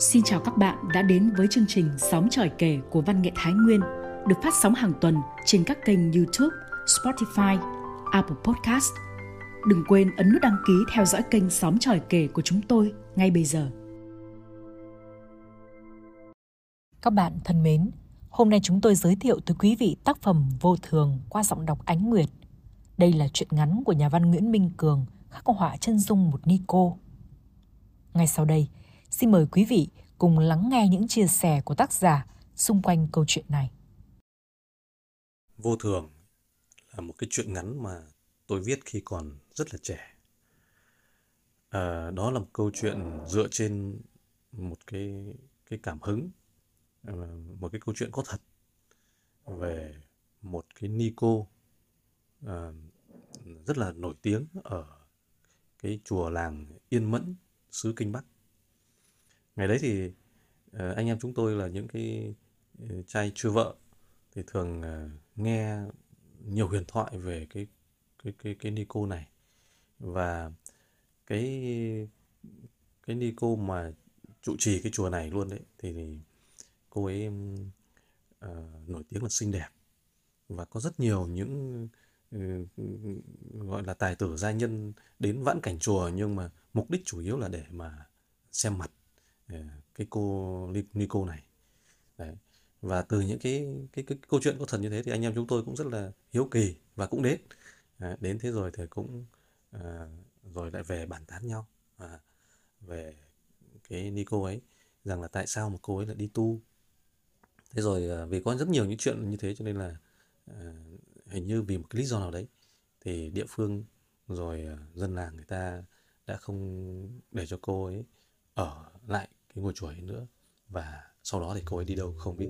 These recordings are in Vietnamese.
Xin chào các bạn đã đến với chương trình Sóng tròi kể của Văn nghệ Thái Nguyên được phát sóng hàng tuần trên các kênh YouTube, Spotify, Apple Podcast. Đừng quên ấn nút đăng ký theo dõi kênh Sóng tròi kể của chúng tôi ngay bây giờ. Các bạn thân mến, hôm nay chúng tôi giới thiệu tới quý vị tác phẩm Vô Thường qua giọng đọc Ánh Nguyệt. Đây là truyện ngắn của nhà văn Nguyễn Minh Cường, khắc họa chân dung một nico. Ngay sau đây, Xin mời quý vị cùng lắng nghe những chia sẻ của tác giả xung quanh câu chuyện này. Vô thường là một cái chuyện ngắn mà tôi viết khi còn rất là trẻ. À, đó là một câu chuyện dựa trên một cái cái cảm hứng, à, một cái câu chuyện có thật về một cái Nico à, rất là nổi tiếng ở cái chùa làng Yên Mẫn, xứ Kinh Bắc ngày đấy thì uh, anh em chúng tôi là những cái ờ, trai chưa vợ thì thường uh, nghe nhiều huyền thoại về cái cái cái cái Nico này. Và cái cái Nico mà trụ trì cái chùa này luôn đấy thì, thì cô ấy uh, nổi tiếng là xinh đẹp. Và có rất nhiều những uh, gọi là tài tử gia nhân đến vãn cảnh chùa nhưng mà mục đích chủ yếu là để mà xem mặt. Ờ, cái cô Nico này. Đấy. và từ những cái, cái cái câu chuyện có thật như thế thì anh em chúng tôi cũng rất là hiếu kỳ và cũng đến. À, đến thế rồi thì cũng à, rồi lại về bàn tán nhau à, về cái Nico ấy rằng là tại sao mà cô ấy lại đi tu. Thế rồi à, vì có rất nhiều những chuyện như thế cho nên là à, hình như vì một cái lý do nào đấy thì địa phương rồi à, dân làng người ta đã không để cho cô ấy ở lại cái ngôi chùa ấy nữa và sau đó thì cô ấy đi đâu không biết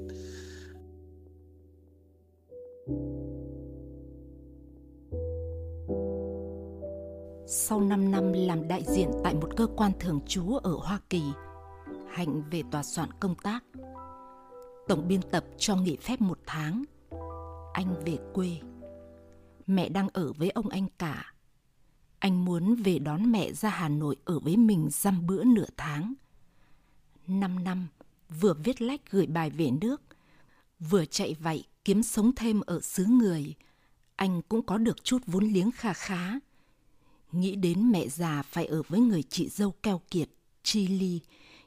Sau 5 năm làm đại diện tại một cơ quan thường trú ở Hoa Kỳ, Hạnh về tòa soạn công tác. Tổng biên tập cho nghỉ phép một tháng. Anh về quê. Mẹ đang ở với ông anh cả. Anh muốn về đón mẹ ra Hà Nội ở với mình dăm bữa nửa tháng – 5 năm, vừa viết lách gửi bài về nước, vừa chạy vậy kiếm sống thêm ở xứ người, anh cũng có được chút vốn liếng kha khá. Nghĩ đến mẹ già phải ở với người chị dâu keo kiệt, chi ly,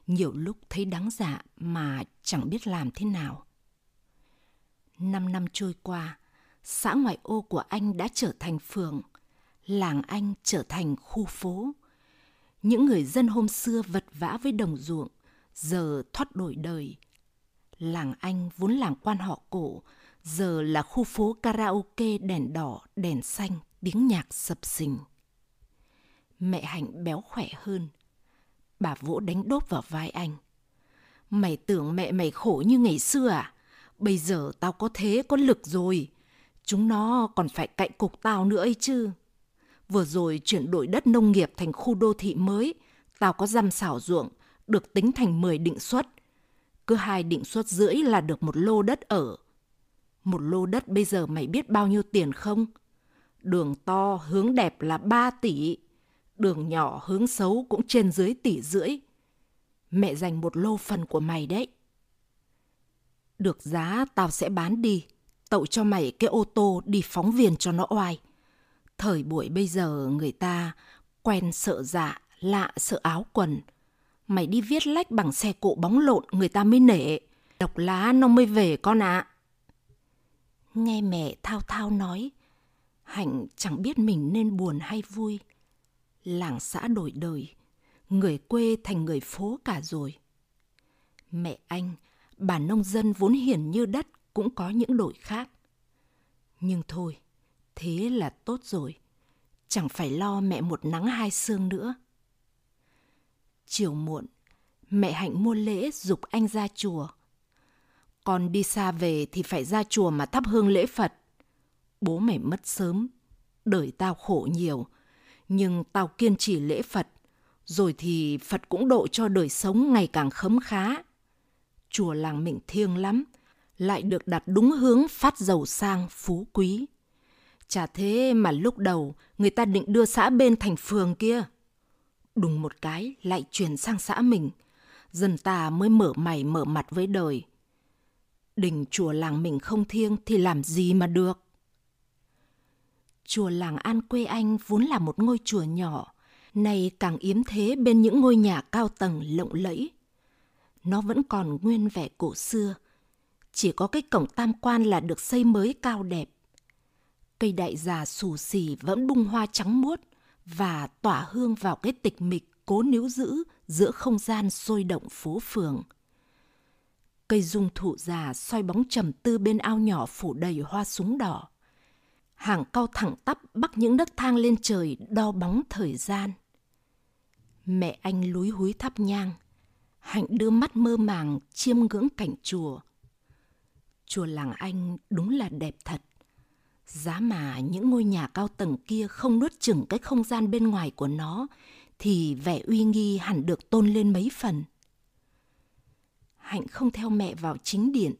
nhiều lúc thấy đáng dạ mà chẳng biết làm thế nào. Năm năm trôi qua, xã ngoại ô của anh đã trở thành phường, làng anh trở thành khu phố. Những người dân hôm xưa vật vã với đồng ruộng, giờ thoát đổi đời. Làng Anh vốn làng quan họ cổ, giờ là khu phố karaoke đèn đỏ, đèn xanh, tiếng nhạc sập sình. Mẹ Hạnh béo khỏe hơn. Bà vỗ đánh đốp vào vai anh. Mày tưởng mẹ mày khổ như ngày xưa à? Bây giờ tao có thế có lực rồi. Chúng nó còn phải cạnh cục tao nữa ấy chứ. Vừa rồi chuyển đổi đất nông nghiệp thành khu đô thị mới, tao có dăm xảo ruộng, được tính thành 10 định suất. Cứ hai định suất rưỡi là được một lô đất ở. Một lô đất bây giờ mày biết bao nhiêu tiền không? Đường to hướng đẹp là 3 tỷ, đường nhỏ hướng xấu cũng trên dưới tỷ rưỡi. Mẹ dành một lô phần của mày đấy. Được giá tao sẽ bán đi, tậu cho mày cái ô tô đi phóng viên cho nó oai. Thời buổi bây giờ người ta quen sợ dạ, lạ sợ áo quần, Mày đi viết lách bằng xe cộ bóng lộn người ta mới nể. Độc lá nó mới về con ạ. À. Nghe mẹ thao thao nói, Hạnh chẳng biết mình nên buồn hay vui. Làng xã đổi đời, người quê thành người phố cả rồi. Mẹ anh, bà nông dân vốn hiển như đất cũng có những đổi khác. Nhưng thôi, thế là tốt rồi. Chẳng phải lo mẹ một nắng hai sương nữa. Chiều muộn, mẹ Hạnh mua lễ dục anh ra chùa. Con đi xa về thì phải ra chùa mà thắp hương lễ Phật. Bố mẹ mất sớm, đời tao khổ nhiều, nhưng tao kiên trì lễ Phật, rồi thì Phật cũng độ cho đời sống ngày càng khấm khá. Chùa làng mình thiêng lắm, lại được đặt đúng hướng phát giàu sang phú quý. Chả thế mà lúc đầu người ta định đưa xã bên thành phường kia đùng một cái lại chuyển sang xã mình. dân ta mới mở mày mở mặt với đời. Đình chùa làng mình không thiêng thì làm gì mà được. Chùa làng An quê anh vốn là một ngôi chùa nhỏ, nay càng yếm thế bên những ngôi nhà cao tầng lộng lẫy. Nó vẫn còn nguyên vẻ cổ xưa, chỉ có cái cổng tam quan là được xây mới cao đẹp. Cây đại già xù xì vẫn bung hoa trắng muốt và tỏa hương vào cái tịch mịch cố níu giữ giữa không gian sôi động phố phường. Cây dung thụ già xoay bóng trầm tư bên ao nhỏ phủ đầy hoa súng đỏ. Hàng cao thẳng tắp bắc những nấc thang lên trời đo bóng thời gian. Mẹ anh lúi húi thắp nhang, Hạnh đưa mắt mơ màng chiêm ngưỡng cảnh chùa. Chùa làng anh đúng là đẹp thật. Giá mà những ngôi nhà cao tầng kia không nuốt chừng cái không gian bên ngoài của nó thì vẻ uy nghi hẳn được tôn lên mấy phần. Hạnh không theo mẹ vào chính điện.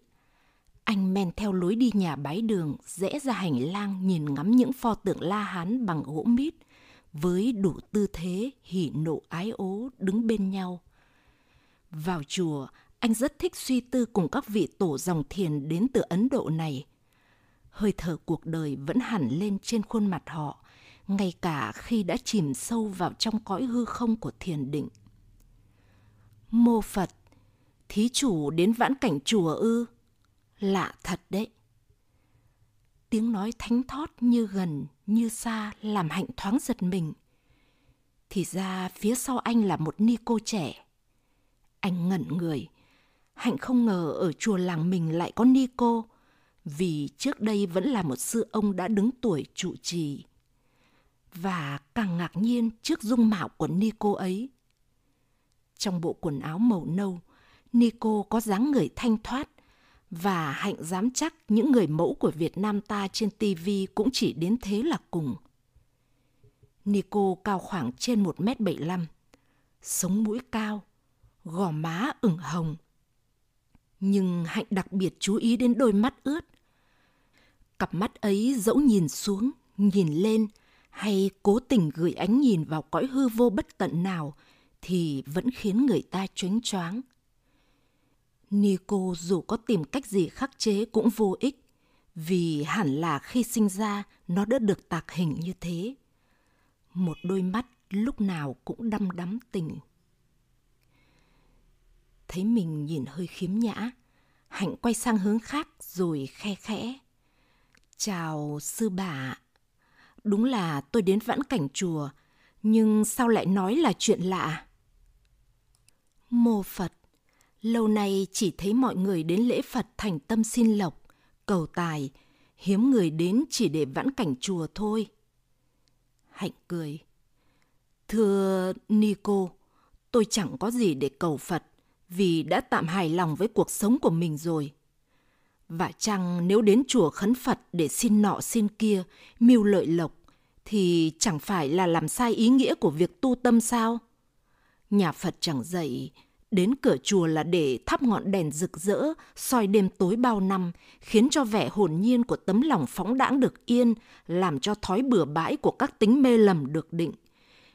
Anh men theo lối đi nhà bái đường, rẽ ra hành lang nhìn ngắm những pho tượng La Hán bằng gỗ mít, với đủ tư thế hỉ nộ ái ố đứng bên nhau. Vào chùa, anh rất thích suy tư cùng các vị tổ dòng thiền đến từ Ấn Độ này. Hơi thở cuộc đời vẫn hẳn lên trên khuôn mặt họ, ngay cả khi đã chìm sâu vào trong cõi hư không của thiền định. Mô Phật, thí chủ đến vãn cảnh chùa ư? Lạ thật đấy. Tiếng nói thánh thót như gần, như xa làm hạnh thoáng giật mình. Thì ra phía sau anh là một ni cô trẻ. Anh ngẩn người. Hạnh không ngờ ở chùa làng mình lại có ni cô, vì trước đây vẫn là một sư ông đã đứng tuổi trụ trì và càng ngạc nhiên trước dung mạo của Nico ấy. Trong bộ quần áo màu nâu, Nico có dáng người thanh thoát và hạnh dám chắc những người mẫu của Việt Nam ta trên TV cũng chỉ đến thế là cùng. Nico cao khoảng trên 1m75, sống mũi cao, gò má ửng hồng. Nhưng Hạnh đặc biệt chú ý đến đôi mắt ướt. Cặp mắt ấy dẫu nhìn xuống, nhìn lên – hay cố tình gửi ánh nhìn vào cõi hư vô bất tận nào thì vẫn khiến người ta choáng choáng. Nico dù có tìm cách gì khắc chế cũng vô ích, vì hẳn là khi sinh ra nó đã được tạc hình như thế. Một đôi mắt lúc nào cũng đăm đắm tình. Thấy mình nhìn hơi khiếm nhã, Hạnh quay sang hướng khác rồi khe khẽ. Chào sư bà Đúng là tôi đến vãn cảnh chùa, nhưng sao lại nói là chuyện lạ? Mô Phật, lâu nay chỉ thấy mọi người đến lễ Phật thành tâm xin lộc, cầu tài, hiếm người đến chỉ để vãn cảnh chùa thôi. Hạnh cười. Thưa Nico, tôi chẳng có gì để cầu Phật vì đã tạm hài lòng với cuộc sống của mình rồi. Và chăng nếu đến chùa khấn Phật để xin nọ xin kia, mưu lợi lộc, thì chẳng phải là làm sai ý nghĩa của việc tu tâm sao? Nhà Phật chẳng dạy, đến cửa chùa là để thắp ngọn đèn rực rỡ, soi đêm tối bao năm, khiến cho vẻ hồn nhiên của tấm lòng phóng đãng được yên, làm cho thói bừa bãi của các tính mê lầm được định.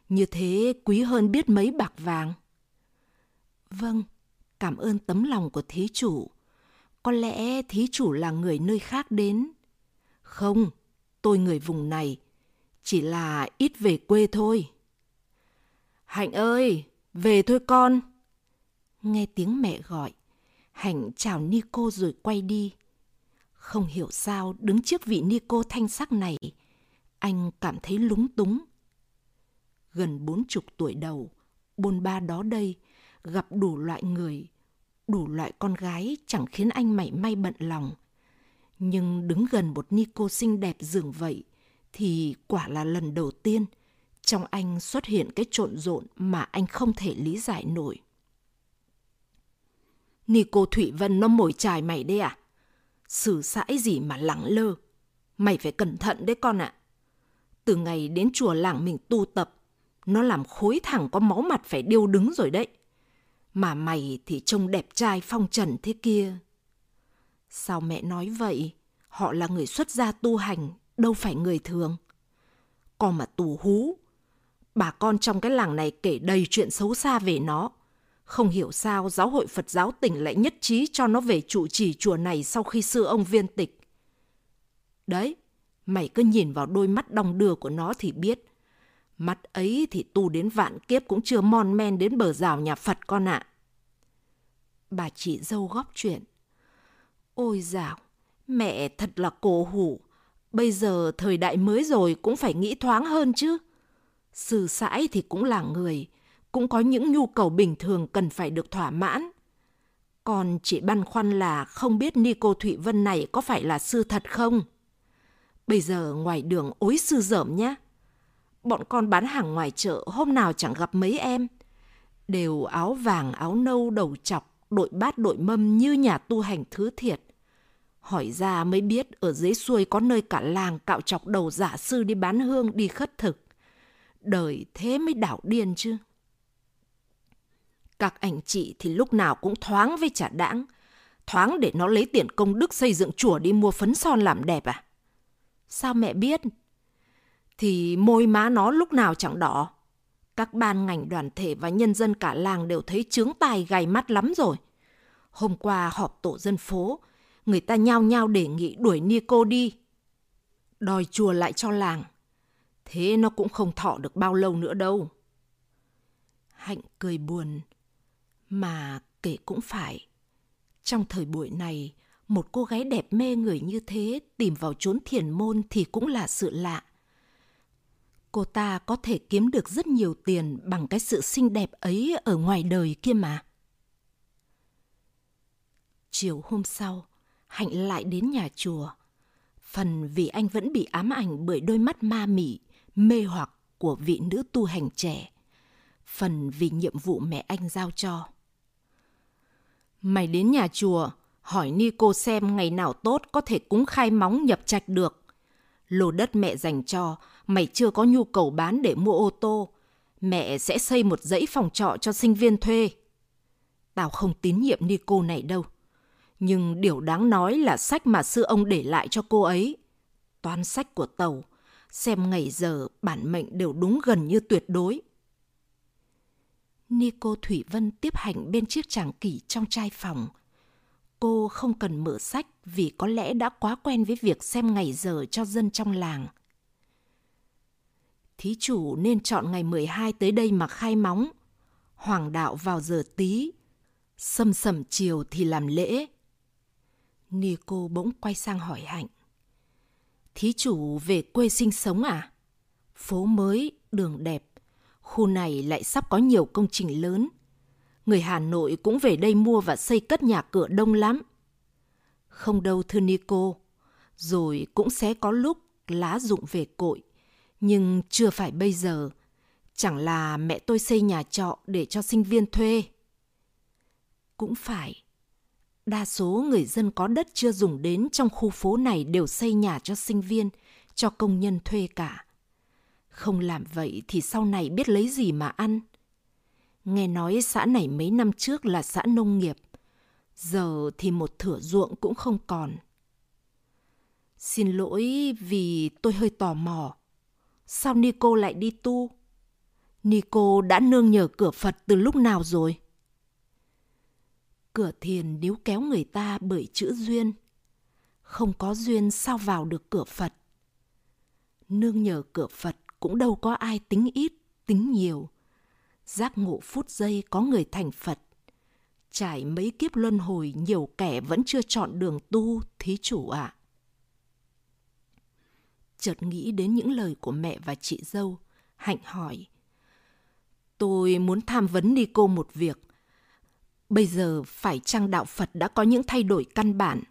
Như thế quý hơn biết mấy bạc vàng. Vâng, cảm ơn tấm lòng của thí chủ. Có lẽ thí chủ là người nơi khác đến. Không, tôi người vùng này, chỉ là ít về quê thôi. Hạnh ơi, về thôi con. Nghe tiếng mẹ gọi, Hạnh chào Nico rồi quay đi. Không hiểu sao đứng trước vị Nico thanh sắc này, anh cảm thấy lúng túng. Gần bốn chục tuổi đầu, bôn ba đó đây, gặp đủ loại người, đủ loại con gái chẳng khiến anh mảy may bận lòng. Nhưng đứng gần một Nico xinh đẹp dường vậy, thì quả là lần đầu tiên trong anh xuất hiện cái trộn rộn mà anh không thể lý giải nổi. Nico Thủy Vân nó mồi chài mày đấy à? Sử sãi gì mà lẳng lơ. Mày phải cẩn thận đấy con ạ. À. Từ ngày đến chùa làng mình tu tập, nó làm khối thẳng có máu mặt phải điêu đứng rồi đấy. Mà mày thì trông đẹp trai phong trần thế kia. Sao mẹ nói vậy? Họ là người xuất gia tu hành, đâu phải người thường. Còn mà tù hú, bà con trong cái làng này kể đầy chuyện xấu xa về nó. Không hiểu sao giáo hội Phật giáo tỉnh lại nhất trí cho nó về trụ trì chùa này sau khi sư ông viên tịch. Đấy, mày cứ nhìn vào đôi mắt đong đưa của nó thì biết. Mắt ấy thì tu đến vạn kiếp cũng chưa mon men đến bờ rào nhà Phật con ạ. Bà chị dâu góp chuyện. Ôi dạo, mẹ thật là cổ hủ. Bây giờ thời đại mới rồi cũng phải nghĩ thoáng hơn chứ. Sư sãi thì cũng là người, cũng có những nhu cầu bình thường cần phải được thỏa mãn. Còn chị băn khoăn là không biết Nico Thụy Vân này có phải là sư thật không? Bây giờ ngoài đường ối sư dởm nhá. Bọn con bán hàng ngoài chợ hôm nào chẳng gặp mấy em. Đều áo vàng, áo nâu, đầu chọc, đội bát đội mâm như nhà tu hành thứ thiệt. Hỏi ra mới biết ở dưới xuôi có nơi cả làng cạo chọc đầu giả sư đi bán hương đi khất thực. Đời thế mới đảo điên chứ. Các anh chị thì lúc nào cũng thoáng với trả đãng. Thoáng để nó lấy tiền công đức xây dựng chùa đi mua phấn son làm đẹp à? Sao mẹ biết? Thì môi má nó lúc nào chẳng đỏ. Các ban ngành đoàn thể và nhân dân cả làng đều thấy trướng tài gầy mắt lắm rồi. Hôm qua họp tổ dân phố, người ta nhao nhao đề nghị đuổi Nico đi. Đòi chùa lại cho làng. Thế nó cũng không thọ được bao lâu nữa đâu. Hạnh cười buồn. Mà kể cũng phải. Trong thời buổi này, một cô gái đẹp mê người như thế tìm vào chốn thiền môn thì cũng là sự lạ. Cô ta có thể kiếm được rất nhiều tiền bằng cái sự xinh đẹp ấy ở ngoài đời kia mà. Chiều hôm sau, Hạnh lại đến nhà chùa. Phần vì anh vẫn bị ám ảnh bởi đôi mắt ma mị, mê hoặc của vị nữ tu hành trẻ. Phần vì nhiệm vụ mẹ anh giao cho. Mày đến nhà chùa, hỏi ni cô xem ngày nào tốt có thể cúng khai móng nhập trạch được. Lô đất mẹ dành cho, mày chưa có nhu cầu bán để mua ô tô. Mẹ sẽ xây một dãy phòng trọ cho sinh viên thuê. Tao không tín nhiệm ni cô này đâu. Nhưng điều đáng nói là sách mà sư ông để lại cho cô ấy. Toán sách của tàu, xem ngày giờ bản mệnh đều đúng gần như tuyệt đối. Nico Thủy Vân tiếp hành bên chiếc tràng kỷ trong trai phòng. Cô không cần mở sách vì có lẽ đã quá quen với việc xem ngày giờ cho dân trong làng. Thí chủ nên chọn ngày 12 tới đây mà khai móng. Hoàng đạo vào giờ tí. Sâm sầm chiều thì làm lễ. Nico bỗng quay sang hỏi Hạnh. Thí chủ về quê sinh sống à? Phố mới, đường đẹp, khu này lại sắp có nhiều công trình lớn. Người Hà Nội cũng về đây mua và xây cất nhà cửa đông lắm. Không đâu thưa Nico, rồi cũng sẽ có lúc lá dụng về cội, nhưng chưa phải bây giờ. Chẳng là mẹ tôi xây nhà trọ để cho sinh viên thuê. Cũng phải. Đa số người dân có đất chưa dùng đến trong khu phố này đều xây nhà cho sinh viên, cho công nhân thuê cả. Không làm vậy thì sau này biết lấy gì mà ăn. Nghe nói xã này mấy năm trước là xã nông nghiệp, giờ thì một thửa ruộng cũng không còn. Xin lỗi vì tôi hơi tò mò. Sao Nico lại đi tu? Nico đã nương nhờ cửa Phật từ lúc nào rồi? Cửa thiền níu kéo người ta bởi chữ duyên. Không có duyên sao vào được cửa Phật? Nương nhờ cửa Phật cũng đâu có ai tính ít, tính nhiều. Giác ngộ phút giây có người thành Phật. Trải mấy kiếp luân hồi nhiều kẻ vẫn chưa chọn đường tu, thí chủ ạ. À. Chợt nghĩ đến những lời của mẹ và chị dâu, Hạnh hỏi. Tôi muốn tham vấn đi cô một việc. Bây giờ phải chăng đạo Phật đã có những thay đổi căn bản?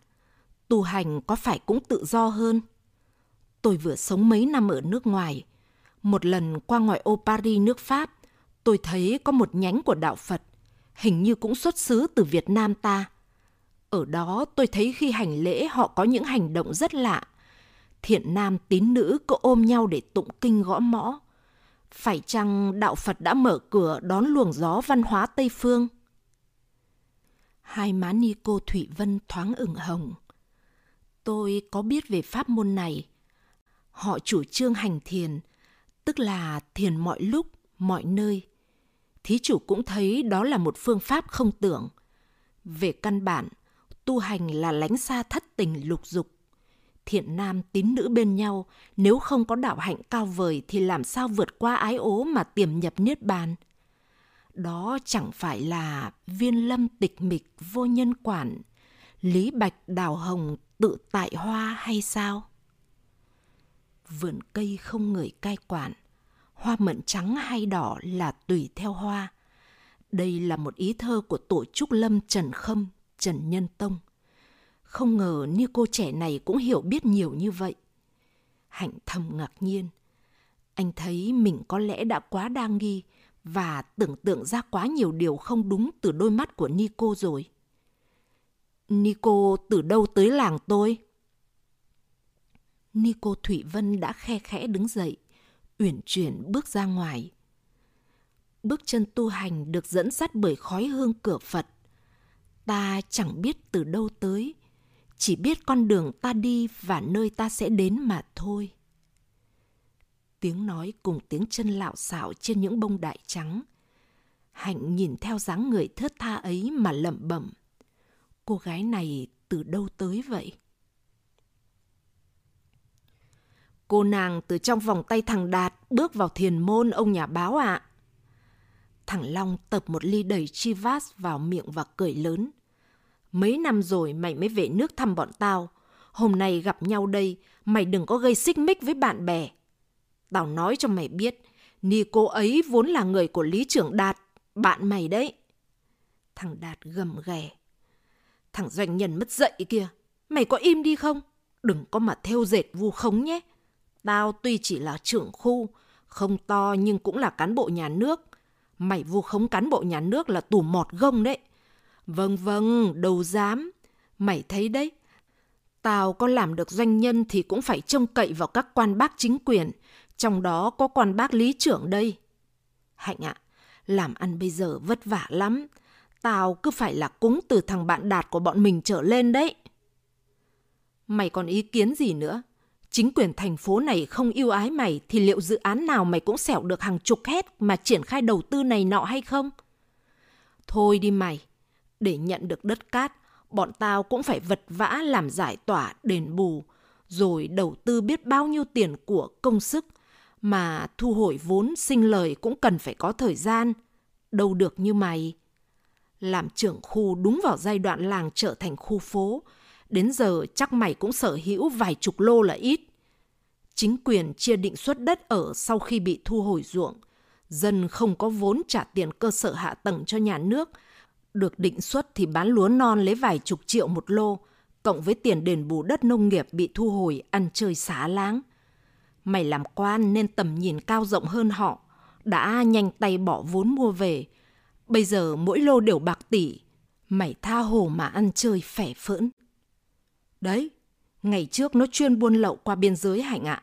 Tu hành có phải cũng tự do hơn? Tôi vừa sống mấy năm ở nước ngoài. Một lần qua ngoại ô Paris nước Pháp, tôi thấy có một nhánh của đạo Phật, hình như cũng xuất xứ từ Việt Nam ta. Ở đó tôi thấy khi hành lễ họ có những hành động rất lạ. Thiện nam tín nữ cứ ôm nhau để tụng kinh gõ mõ. Phải chăng đạo Phật đã mở cửa đón luồng gió văn hóa Tây Phương? Hai má ni cô Thủy Vân thoáng ửng hồng. Tôi có biết về pháp môn này. Họ chủ trương hành thiền, tức là thiền mọi lúc, mọi nơi. thí chủ cũng thấy đó là một phương pháp không tưởng. Về căn bản, tu hành là lánh xa thất tình lục dục. Thiện nam tín nữ bên nhau, nếu không có đạo hạnh cao vời thì làm sao vượt qua ái ố mà tiềm nhập niết bàn. Đó chẳng phải là viên lâm tịch mịch vô nhân quản, lý bạch đào hồng tự tại hoa hay sao? Vườn cây không người cai quản, hoa mận trắng hay đỏ là tùy theo hoa. Đây là một ý thơ của tổ trúc lâm Trần Khâm, Trần Nhân Tông. Không ngờ như cô trẻ này cũng hiểu biết nhiều như vậy. Hạnh thầm ngạc nhiên. Anh thấy mình có lẽ đã quá đa nghi và tưởng tượng ra quá nhiều điều không đúng từ đôi mắt của Nico rồi. Nico từ đâu tới làng tôi? Nico Thủy Vân đã khe khẽ đứng dậy, uyển chuyển bước ra ngoài. Bước chân tu hành được dẫn dắt bởi khói hương cửa Phật. Ta chẳng biết từ đâu tới, chỉ biết con đường ta đi và nơi ta sẽ đến mà thôi. Tiếng nói cùng tiếng chân lạo xạo trên những bông đại trắng. Hạnh nhìn theo dáng người thướt tha ấy mà lẩm bẩm. Cô gái này từ đâu tới vậy? Cô nàng từ trong vòng tay thằng Đạt bước vào thiền môn ông nhà báo ạ. À. Thằng Long tập một ly đầy chivas vào miệng và cười lớn. Mấy năm rồi mày mới về nước thăm bọn tao. Hôm nay gặp nhau đây, mày đừng có gây xích mích với bạn bè. Tao nói cho mày biết, ni cô ấy vốn là người của Lý Trưởng Đạt, bạn mày đấy. Thằng Đạt gầm ghè. Thằng doanh nhân mất dậy kia, mày có im đi không? Đừng có mà theo dệt vu khống nhé. Tao tuy chỉ là trưởng khu, không to nhưng cũng là cán bộ nhà nước. Mày vu khống cán bộ nhà nước là tù mọt gông đấy. Vâng vâng, đâu dám. Mày thấy đấy, tao có làm được doanh nhân thì cũng phải trông cậy vào các quan bác chính quyền, trong đó có quan bác lý trưởng đây. Hạnh ạ, à, làm ăn bây giờ vất vả lắm. Tao cứ phải là cúng từ thằng bạn đạt của bọn mình trở lên đấy. Mày còn ý kiến gì nữa? Chính quyền thành phố này không yêu ái mày thì liệu dự án nào mày cũng xẻo được hàng chục hết mà triển khai đầu tư này nọ hay không? Thôi đi mày, để nhận được đất cát, bọn tao cũng phải vật vã làm giải tỏa đền bù, rồi đầu tư biết bao nhiêu tiền của công sức, mà thu hồi vốn sinh lời cũng cần phải có thời gian. Đâu được như mày. Làm trưởng khu đúng vào giai đoạn làng trở thành khu phố, đến giờ chắc mày cũng sở hữu vài chục lô là ít. Chính quyền chia định suất đất ở sau khi bị thu hồi ruộng. Dân không có vốn trả tiền cơ sở hạ tầng cho nhà nước – được định suất thì bán lúa non lấy vài chục triệu một lô, cộng với tiền đền bù đất nông nghiệp bị thu hồi ăn chơi xá láng. Mày làm quan nên tầm nhìn cao rộng hơn họ, đã nhanh tay bỏ vốn mua về. Bây giờ mỗi lô đều bạc tỷ, mày tha hồ mà ăn chơi phẻ phỡn. Đấy, ngày trước nó chuyên buôn lậu qua biên giới hạnh ạ.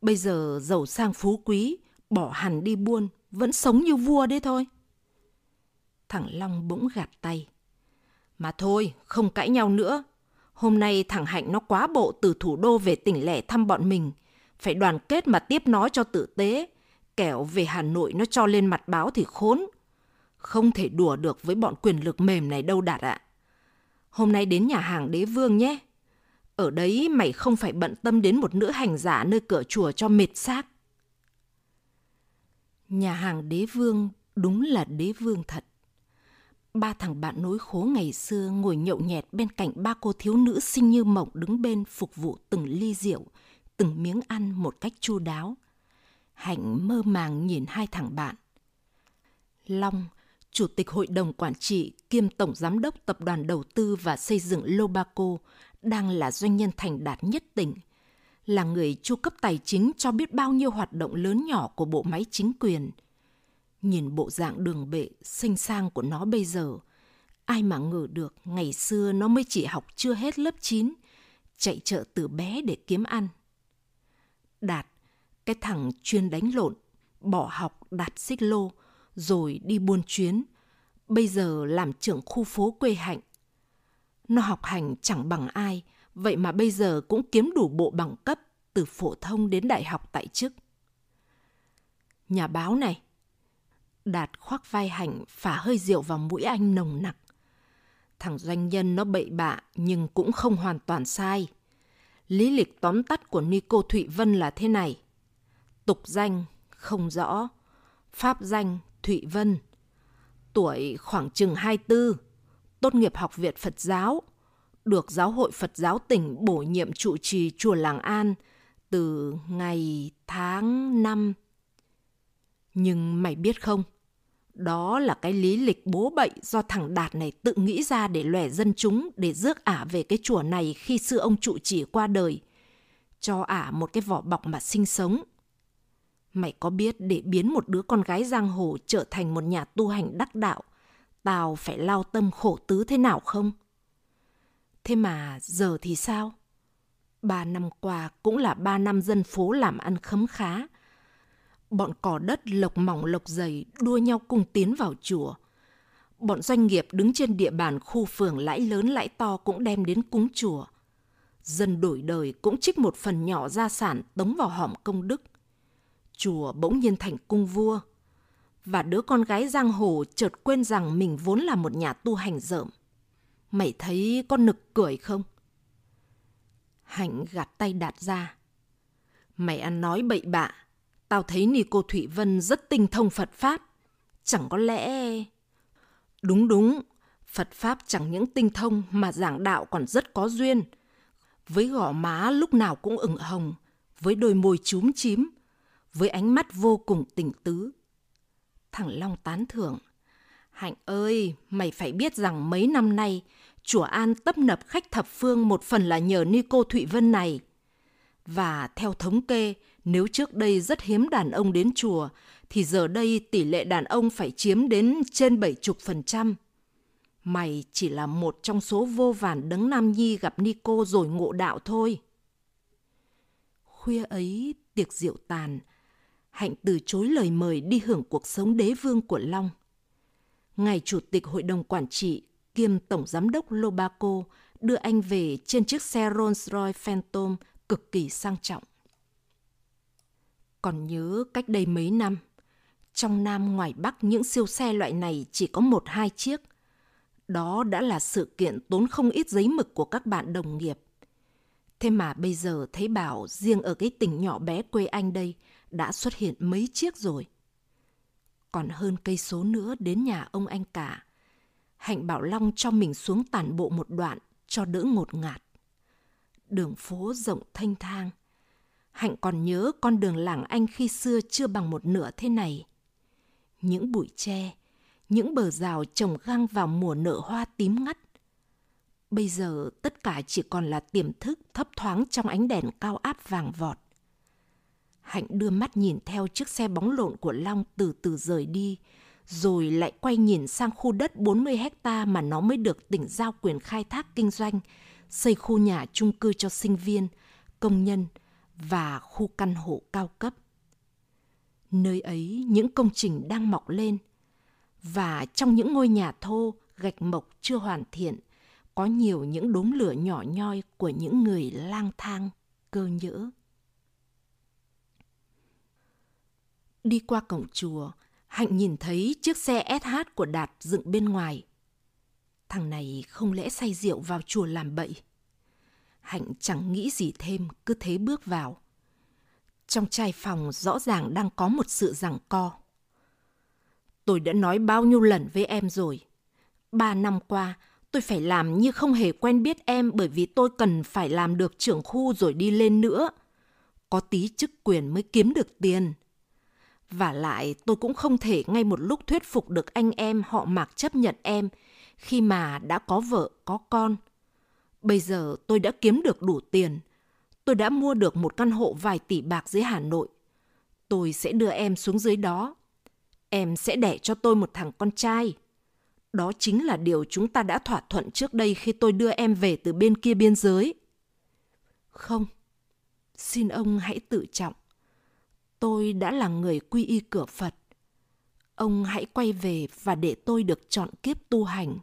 Bây giờ giàu sang phú quý, bỏ hẳn đi buôn, vẫn sống như vua đấy thôi. Thằng Long bỗng gạt tay. Mà thôi, không cãi nhau nữa. Hôm nay thằng Hạnh nó quá bộ từ thủ đô về tỉnh lẻ thăm bọn mình. Phải đoàn kết mà tiếp nó cho tử tế. Kẻo về Hà Nội nó cho lên mặt báo thì khốn. Không thể đùa được với bọn quyền lực mềm này đâu Đạt ạ. Hôm nay đến nhà hàng đế vương nhé. Ở đấy mày không phải bận tâm đến một nữ hành giả nơi cửa chùa cho mệt xác. Nhà hàng đế vương đúng là đế vương thật. Ba thằng bạn nối khố ngày xưa ngồi nhậu nhẹt bên cạnh ba cô thiếu nữ xinh như mộng đứng bên phục vụ từng ly rượu, từng miếng ăn một cách chu đáo. Hạnh mơ màng nhìn hai thằng bạn. Long, Chủ tịch Hội đồng Quản trị kiêm Tổng Giám đốc Tập đoàn Đầu tư và Xây dựng Lobaco, đang là doanh nhân thành đạt nhất tỉnh, là người chu cấp tài chính cho biết bao nhiêu hoạt động lớn nhỏ của bộ máy chính quyền – Nhìn bộ dạng đường bệ, xanh sang của nó bây giờ, ai mà ngờ được ngày xưa nó mới chỉ học chưa hết lớp 9, chạy chợ từ bé để kiếm ăn. Đạt, cái thằng chuyên đánh lộn, bỏ học đạt xích lô, rồi đi buôn chuyến, bây giờ làm trưởng khu phố quê hạnh. Nó học hành chẳng bằng ai, vậy mà bây giờ cũng kiếm đủ bộ bằng cấp từ phổ thông đến đại học tại chức. Nhà báo này, Đạt khoác vai Hạnh phả hơi rượu vào mũi anh nồng nặc. Thằng doanh nhân nó bậy bạ nhưng cũng không hoàn toàn sai. Lý lịch tóm tắt của Nico Thụy Vân là thế này. Tục danh không rõ, pháp danh Thụy Vân. Tuổi khoảng chừng 24, tốt nghiệp học viện Phật giáo, được giáo hội Phật giáo tỉnh bổ nhiệm trụ trì chùa Làng An từ ngày tháng năm. Nhưng mày biết không, đó là cái lý lịch bố bậy do thằng Đạt này tự nghĩ ra để lòe dân chúng để rước ả về cái chùa này khi xưa ông trụ chỉ qua đời. Cho ả một cái vỏ bọc mà sinh sống. Mày có biết để biến một đứa con gái giang hồ trở thành một nhà tu hành đắc đạo, tao phải lao tâm khổ tứ thế nào không? Thế mà giờ thì sao? Ba năm qua cũng là ba năm dân phố làm ăn khấm khá, Bọn cỏ đất lộc mỏng lộc dày đua nhau cùng tiến vào chùa. Bọn doanh nghiệp đứng trên địa bàn khu phường lãi lớn lãi to cũng đem đến cúng chùa. Dân đổi đời cũng trích một phần nhỏ gia sản tống vào hòm công đức. Chùa bỗng nhiên thành cung vua. Và đứa con gái giang hồ chợt quên rằng mình vốn là một nhà tu hành dởm. Mày thấy con nực cười không? Hạnh gạt tay đạt ra. Mày ăn nói bậy bạ, Tao thấy cô Thụy Vân rất tinh thông Phật Pháp. Chẳng có lẽ... Đúng đúng, Phật Pháp chẳng những tinh thông mà giảng đạo còn rất có duyên. Với gò má lúc nào cũng ửng hồng, với đôi môi chúm chím, với ánh mắt vô cùng tình tứ. Thằng Long tán thưởng. Hạnh ơi, mày phải biết rằng mấy năm nay, chùa An tấp nập khách thập phương một phần là nhờ Nico Thụy Vân này. Và theo thống kê, nếu trước đây rất hiếm đàn ông đến chùa, thì giờ đây tỷ lệ đàn ông phải chiếm đến trên 70%. Mày chỉ là một trong số vô vàn đấng nam nhi gặp Nico rồi ngộ đạo thôi. Khuya ấy, tiệc rượu tàn, Hạnh từ chối lời mời đi hưởng cuộc sống đế vương của Long. Ngài Chủ tịch Hội đồng Quản trị kiêm Tổng Giám đốc Lobaco đưa anh về trên chiếc xe Rolls-Royce Phantom cực kỳ sang trọng. Còn nhớ cách đây mấy năm, trong Nam ngoài Bắc những siêu xe loại này chỉ có một hai chiếc. Đó đã là sự kiện tốn không ít giấy mực của các bạn đồng nghiệp. Thế mà bây giờ thấy bảo riêng ở cái tỉnh nhỏ bé quê anh đây đã xuất hiện mấy chiếc rồi. Còn hơn cây số nữa đến nhà ông anh cả. Hạnh Bảo Long cho mình xuống tản bộ một đoạn cho đỡ ngột ngạt. Đường phố rộng thanh thang, Hạnh còn nhớ con đường làng Anh khi xưa chưa bằng một nửa thế này. Những bụi tre, những bờ rào trồng găng vào mùa nở hoa tím ngắt. Bây giờ tất cả chỉ còn là tiềm thức thấp thoáng trong ánh đèn cao áp vàng vọt. Hạnh đưa mắt nhìn theo chiếc xe bóng lộn của Long từ từ rời đi, rồi lại quay nhìn sang khu đất 40 hecta mà nó mới được tỉnh giao quyền khai thác kinh doanh, xây khu nhà chung cư cho sinh viên, công nhân, và khu căn hộ cao cấp. Nơi ấy những công trình đang mọc lên và trong những ngôi nhà thô gạch mộc chưa hoàn thiện có nhiều những đốm lửa nhỏ nhoi của những người lang thang cơ nhỡ. Đi qua cổng chùa, Hạnh nhìn thấy chiếc xe SH của Đạt dựng bên ngoài. Thằng này không lẽ say rượu vào chùa làm bậy? Hạnh chẳng nghĩ gì thêm, cứ thế bước vào. Trong trai phòng rõ ràng đang có một sự giằng co. Tôi đã nói bao nhiêu lần với em rồi. Ba năm qua, tôi phải làm như không hề quen biết em bởi vì tôi cần phải làm được trưởng khu rồi đi lên nữa. Có tí chức quyền mới kiếm được tiền. Và lại tôi cũng không thể ngay một lúc thuyết phục được anh em họ mạc chấp nhận em khi mà đã có vợ, có con – Bây giờ tôi đã kiếm được đủ tiền. Tôi đã mua được một căn hộ vài tỷ bạc dưới Hà Nội. Tôi sẽ đưa em xuống dưới đó. Em sẽ đẻ cho tôi một thằng con trai. Đó chính là điều chúng ta đã thỏa thuận trước đây khi tôi đưa em về từ bên kia biên giới. Không, xin ông hãy tự trọng. Tôi đã là người quy y cửa Phật. Ông hãy quay về và để tôi được chọn kiếp tu hành.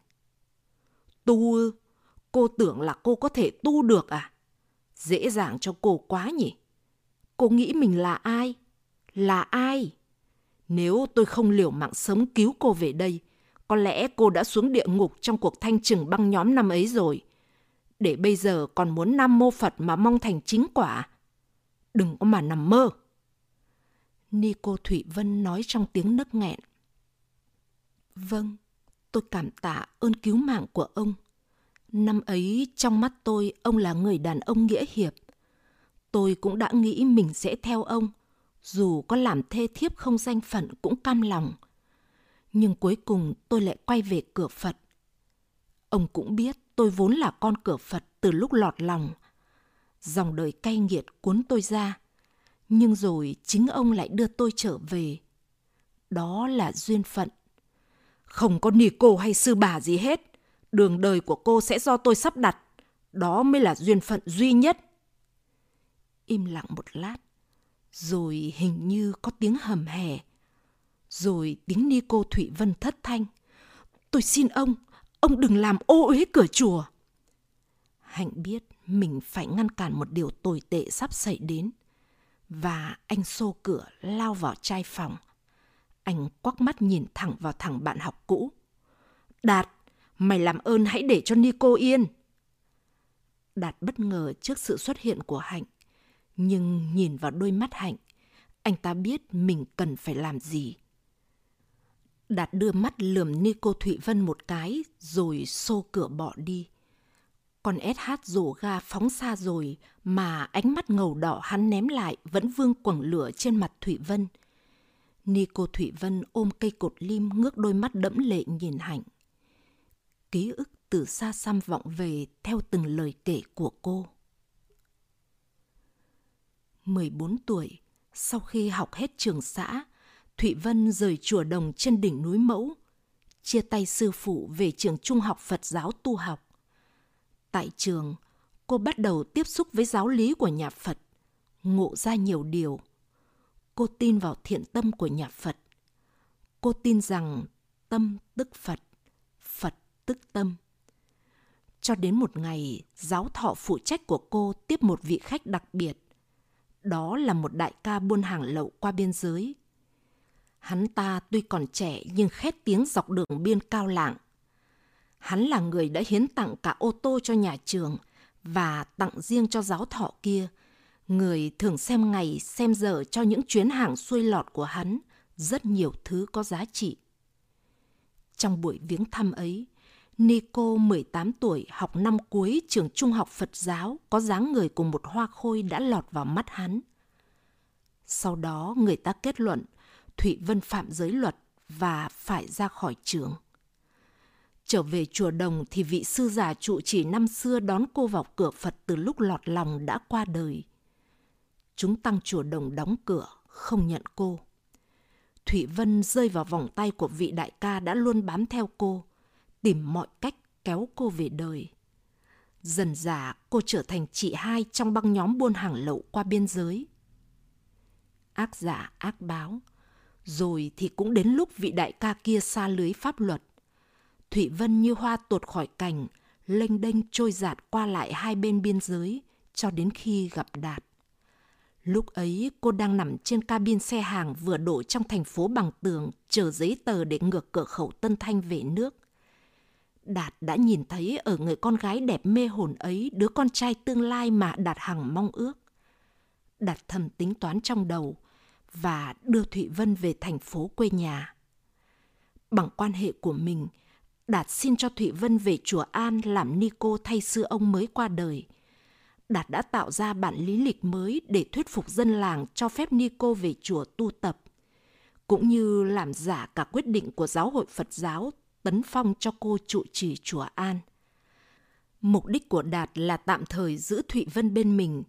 Tu ư? Cô tưởng là cô có thể tu được à? Dễ dàng cho cô quá nhỉ? Cô nghĩ mình là ai? Là ai? Nếu tôi không liều mạng sống cứu cô về đây, có lẽ cô đã xuống địa ngục trong cuộc thanh trừng băng nhóm năm ấy rồi. Để bây giờ còn muốn Nam Mô Phật mà mong thành chính quả. Đừng có mà nằm mơ. Nico Thủy Vân nói trong tiếng nấc nghẹn. Vâng, tôi cảm tạ ơn cứu mạng của ông. Năm ấy trong mắt tôi ông là người đàn ông nghĩa hiệp. Tôi cũng đã nghĩ mình sẽ theo ông, dù có làm thê thiếp không danh phận cũng cam lòng. Nhưng cuối cùng tôi lại quay về cửa Phật. Ông cũng biết tôi vốn là con cửa Phật từ lúc lọt lòng. Dòng đời cay nghiệt cuốn tôi ra, nhưng rồi chính ông lại đưa tôi trở về. Đó là duyên phận. Không có nì cô hay sư bà gì hết. Đường đời của cô sẽ do tôi sắp đặt. Đó mới là duyên phận duy nhất. Im lặng một lát, rồi hình như có tiếng hầm hè. Rồi tiếng ni cô Thủy Vân thất thanh. Tôi xin ông, ông đừng làm ô uế cửa chùa. Hạnh biết mình phải ngăn cản một điều tồi tệ sắp xảy đến. Và anh xô cửa lao vào trai phòng. Anh quắc mắt nhìn thẳng vào thằng bạn học cũ. Đạt, mày làm ơn hãy để cho Nico yên. Đạt bất ngờ trước sự xuất hiện của Hạnh. Nhưng nhìn vào đôi mắt Hạnh, anh ta biết mình cần phải làm gì. Đạt đưa mắt lườm Nico Thụy Vân một cái rồi xô cửa bỏ đi. Con SH rổ ga phóng xa rồi mà ánh mắt ngầu đỏ hắn ném lại vẫn vương quầng lửa trên mặt Thụy Vân. Nico Thụy Vân ôm cây cột lim ngước đôi mắt đẫm lệ nhìn Hạnh. Ký ức từ xa xăm vọng về theo từng lời kể của cô. 14 tuổi, sau khi học hết trường xã, Thụy Vân rời chùa đồng trên đỉnh núi Mẫu, chia tay sư phụ về trường trung học Phật giáo tu học. Tại trường, cô bắt đầu tiếp xúc với giáo lý của nhà Phật, ngộ ra nhiều điều. Cô tin vào thiện tâm của nhà Phật. Cô tin rằng tâm tức Phật, tức tâm. Cho đến một ngày, giáo thọ phụ trách của cô tiếp một vị khách đặc biệt. Đó là một đại ca buôn hàng lậu qua biên giới. Hắn ta tuy còn trẻ nhưng khét tiếng dọc đường biên cao lạng. Hắn là người đã hiến tặng cả ô tô cho nhà trường và tặng riêng cho giáo thọ kia. Người thường xem ngày xem giờ cho những chuyến hàng xuôi lọt của hắn, rất nhiều thứ có giá trị. Trong buổi viếng thăm ấy, Nico 18 tuổi học năm cuối trường trung học Phật giáo có dáng người cùng một hoa khôi đã lọt vào mắt hắn. Sau đó người ta kết luận Thụy Vân phạm giới luật và phải ra khỏi trường. Trở về chùa Đồng thì vị sư già trụ chỉ năm xưa đón cô vào cửa Phật từ lúc lọt lòng đã qua đời. Chúng tăng chùa Đồng đóng cửa, không nhận cô. Thụy Vân rơi vào vòng tay của vị đại ca đã luôn bám theo cô, tìm mọi cách kéo cô về đời. Dần dà cô trở thành chị hai trong băng nhóm buôn hàng lậu qua biên giới. Ác giả ác báo, rồi thì cũng đến lúc vị đại ca kia xa lưới pháp luật. Thụy Vân như hoa tuột khỏi cành, lênh đênh trôi giạt qua lại hai bên biên giới cho đến khi gặp Đạt. Lúc ấy cô đang nằm trên cabin xe hàng vừa đổ trong thành phố bằng tường chờ giấy tờ để ngược cửa khẩu Tân Thanh về nước. Đạt đã nhìn thấy ở người con gái đẹp mê hồn ấy đứa con trai tương lai mà Đạt Hằng mong ước. Đạt thầm tính toán trong đầu và đưa Thụy Vân về thành phố quê nhà. Bằng quan hệ của mình, Đạt xin cho Thụy Vân về chùa An làm ni cô thay sư ông mới qua đời. Đạt đã tạo ra bản lý lịch mới để thuyết phục dân làng cho phép ni cô về chùa tu tập, cũng như làm giả cả quyết định của giáo hội Phật giáo tấn phong cho cô trụ trì chùa An. Mục đích của Đạt là tạm thời giữ Thụy Vân bên mình.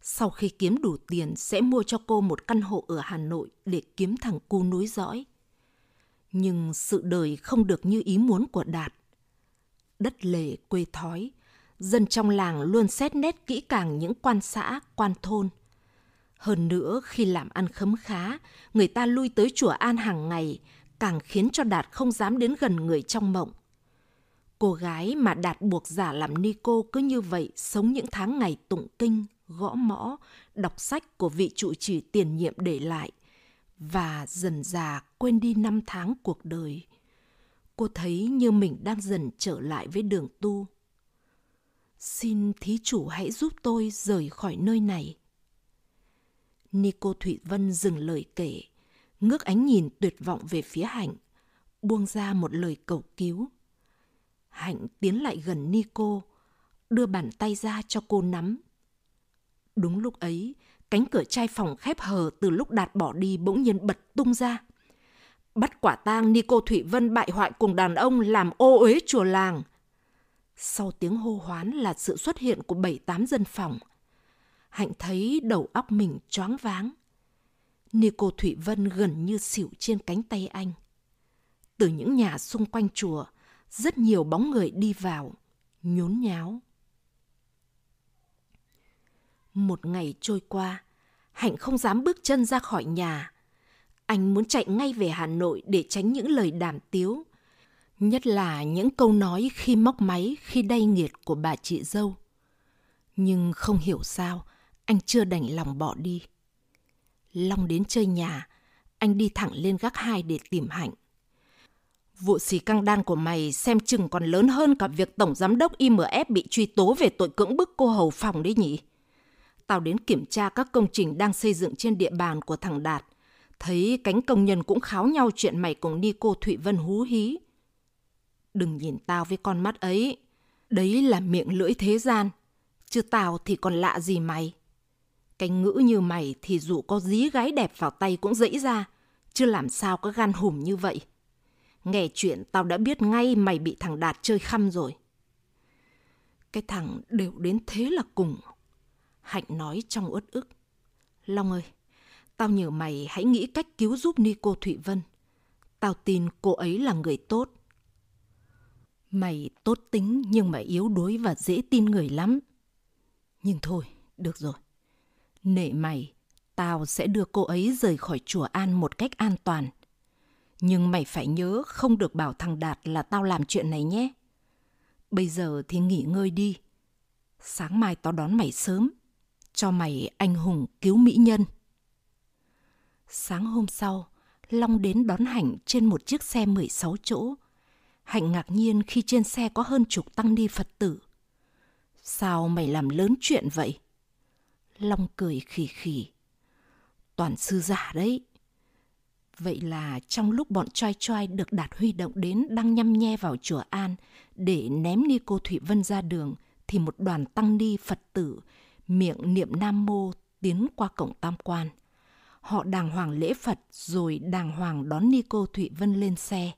Sau khi kiếm đủ tiền sẽ mua cho cô một căn hộ ở Hà Nội để kiếm thằng cu núi dõi. Nhưng sự đời không được như ý muốn của Đạt. Đất lề quê thói, dân trong làng luôn xét nét kỹ càng những quan xã, quan thôn. Hơn nữa, khi làm ăn khấm khá, người ta lui tới chùa An hàng ngày, càng khiến cho Đạt không dám đến gần người trong mộng. Cô gái mà Đạt buộc giả làm ni cô cứ như vậy sống những tháng ngày tụng kinh, gõ mõ, đọc sách của vị trụ trì tiền nhiệm để lại và dần già quên đi năm tháng cuộc đời. Cô thấy như mình đang dần trở lại với đường tu. Xin thí chủ hãy giúp tôi rời khỏi nơi này. Nico Thụy Vân dừng lời kể, ngước ánh nhìn tuyệt vọng về phía Hạnh, buông ra một lời cầu cứu. Hạnh tiến lại gần Nico, đưa bàn tay ra cho cô nắm. Đúng lúc ấy, cánh cửa chai phòng khép hờ từ lúc Đạt bỏ đi bỗng nhiên bật tung ra. Bắt quả tang Nico Thụy Vân bại hoại cùng đàn ông làm ô uế chùa làng. Sau tiếng hô hoán là sự xuất hiện của bảy tám dân phòng. Hạnh thấy đầu óc mình choáng váng. Nico Thụy Vân gần như xỉu trên cánh tay anh. Từ những nhà xung quanh chùa, rất nhiều bóng người đi vào, nhốn nháo. Một ngày trôi qua, Hạnh không dám bước chân ra khỏi nhà. Anh muốn chạy ngay về Hà Nội để tránh những lời đàm tiếu, nhất là những câu nói khi móc máy khi đay nghiệt của bà chị dâu. Nhưng không hiểu sao, anh chưa đành lòng bỏ đi. Long đến chơi nhà, anh đi thẳng lên gác hai để tìm Hạnh. Vụ xì căng đan của mày xem chừng còn lớn hơn cả việc Tổng Giám đốc IMF bị truy tố về tội cưỡng bức cô hầu phòng đấy nhỉ? Tao đến kiểm tra các công trình đang xây dựng trên địa bàn của thằng Đạt. Thấy cánh công nhân cũng kháo nhau chuyện mày cùng đi cô Thụy Vân hú hí. Đừng nhìn tao với con mắt ấy. Đấy là miệng lưỡi thế gian. Chứ tao thì còn lạ gì mày. Cái ngữ như mày thì dù có dí gái đẹp vào tay cũng dễ ra. Chứ làm sao có gan hùm như vậy. Nghe chuyện tao đã biết ngay mày bị thằng Đạt chơi khăm rồi. Cái thằng đều đến thế là cùng. Hạnh nói trong uất ức. Long ơi, tao nhờ mày hãy nghĩ cách cứu giúp Nico Thụy Vân. Tao tin cô ấy là người tốt. Mày tốt tính nhưng mà yếu đuối và dễ tin người lắm. Nhưng thôi, được rồi. Nể mày, tao sẽ đưa cô ấy rời khỏi chùa An một cách an toàn. Nhưng mày phải nhớ không được bảo thằng Đạt là tao làm chuyện này nhé. Bây giờ thì nghỉ ngơi đi. Sáng mai tao đón mày sớm. Cho mày anh hùng cứu mỹ nhân. Sáng hôm sau, Long đến đón Hạnh trên một chiếc xe 16 chỗ. Hạnh ngạc nhiên khi trên xe có hơn chục tăng ni Phật tử. Sao mày làm lớn chuyện vậy? Long cười khỉ khỉ. Toàn sư giả đấy. Vậy là trong lúc bọn choi choi được Đạt huy động đến đang nhăm nhe vào chùa An để ném ni cô Thụy Vân ra đường, thì một đoàn tăng ni Phật tử miệng niệm Nam Mô tiến qua cổng tam quan. Họ đàng hoàng lễ Phật rồi đàng hoàng đón ni cô Thụy Vân lên xe.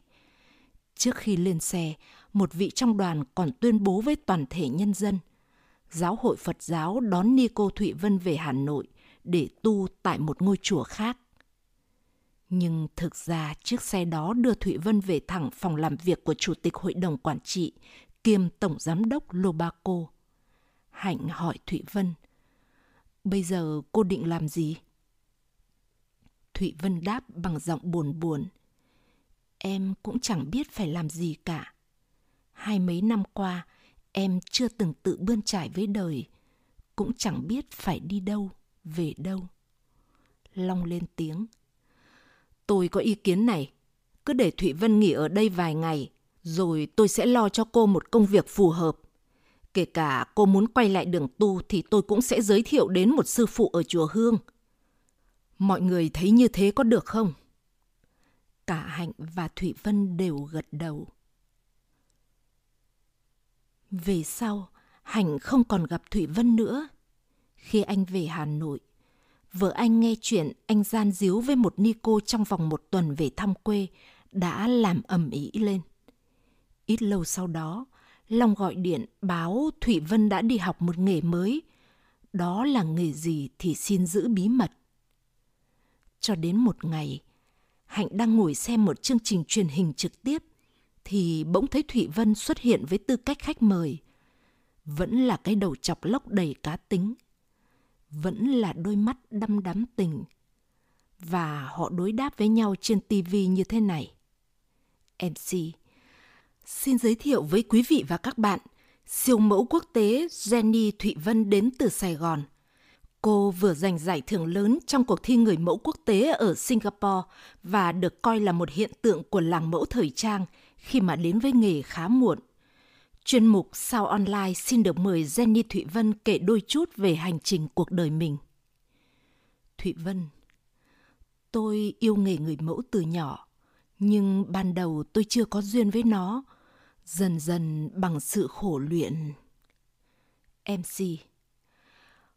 Trước khi lên xe, một vị trong đoàn còn tuyên bố với toàn thể nhân dân – Giáo hội Phật giáo đón Ni cô Thụy Vân về Hà Nội để tu tại một ngôi chùa khác. Nhưng thực ra chiếc xe đó đưa Thụy Vân về thẳng phòng làm việc của Chủ tịch Hội đồng Quản trị kiêm Tổng Giám đốc Lobaco. Hạnh hỏi Thụy Vân, bây giờ cô định làm gì? Thụy Vân đáp bằng giọng buồn buồn. Em cũng chẳng biết phải làm gì cả. Hai mấy năm qua, em chưa từng tự bươn trải với đời, cũng chẳng biết phải đi đâu, về đâu. Long lên tiếng, tôi có ý kiến này. Cứ để thụy vân nghỉ ở đây vài ngày, rồi tôi sẽ lo cho cô một công việc phù hợp. Kể cả cô muốn quay lại đường tu thì tôi cũng sẽ giới thiệu đến một sư phụ ở chùa hương. Mọi người thấy như thế có được không? Cả hạnh và thụy vân đều gật đầu về sau, Hạnh không còn gặp Thủy Vân nữa. Khi anh về Hà Nội, vợ anh nghe chuyện anh gian díu với một ni cô trong vòng một tuần về thăm quê đã làm ầm ĩ lên. Ít lâu sau đó, Long gọi điện báo Thủy Vân đã đi học một nghề mới. Đó là nghề gì thì xin giữ bí mật. Cho đến một ngày, Hạnh đang ngồi xem một chương trình truyền hình trực tiếp thì bỗng thấy Thụy Vân xuất hiện với tư cách khách mời. Vẫn là cái đầu chọc lóc đầy cá tính. Vẫn là đôi mắt đăm đắm tình. Và họ đối đáp với nhau trên tivi như thế này. MC Xin giới thiệu với quý vị và các bạn, siêu mẫu quốc tế Jenny Thụy Vân đến từ Sài Gòn. Cô vừa giành giải thưởng lớn trong cuộc thi người mẫu quốc tế ở Singapore và được coi là một hiện tượng của làng mẫu thời trang khi mà đến với nghề khá muộn. Chuyên mục Sao Online xin được mời Jenny Thụy Vân kể đôi chút về hành trình cuộc đời mình. Thụy Vân Tôi yêu nghề người mẫu từ nhỏ, nhưng ban đầu tôi chưa có duyên với nó. Dần dần bằng sự khổ luyện. MC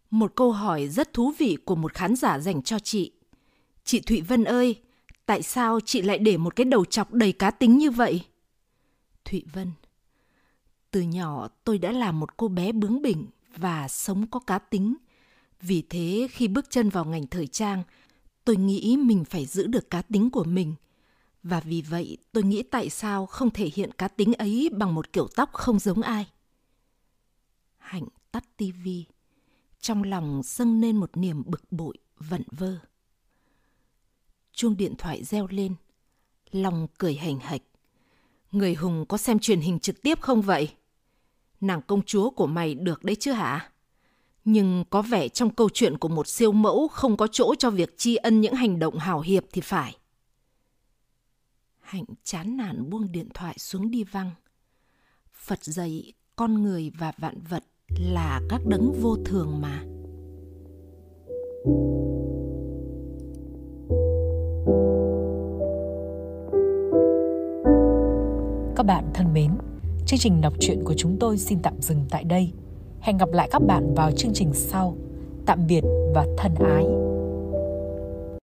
Một câu hỏi rất thú vị của một khán giả dành cho chị. Chị Thụy Vân ơi, tại sao chị lại để một cái đầu chọc đầy cá tính như vậy? Thụy Vân Từ nhỏ tôi đã là một cô bé bướng bỉnh và sống có cá tính. Vì thế khi bước chân vào ngành thời trang, tôi nghĩ mình phải giữ được cá tính của mình. Và vì vậy tôi nghĩ tại sao không thể hiện cá tính ấy bằng một kiểu tóc không giống ai. Hạnh tắt tivi, trong lòng dâng lên một niềm bực bội, vẩn vơ. Chuông điện thoại reo lên, lòng cười hành hạch. Người Hùng có xem truyền hình trực tiếp không vậy? Nàng công chúa của mày được đấy chứ hả? Nhưng có vẻ trong câu chuyện của một siêu mẫu không có chỗ cho việc tri ân những hành động hào hiệp thì phải. Hạnh chán nản buông điện thoại xuống đi văng. Phật dạy con người và vạn vật là các đấng vô thường mà. Các bạn thân mến, chương trình đọc truyện của chúng tôi xin tạm dừng tại đây. Hẹn gặp lại các bạn vào chương trình sau. Tạm biệt và thân ái.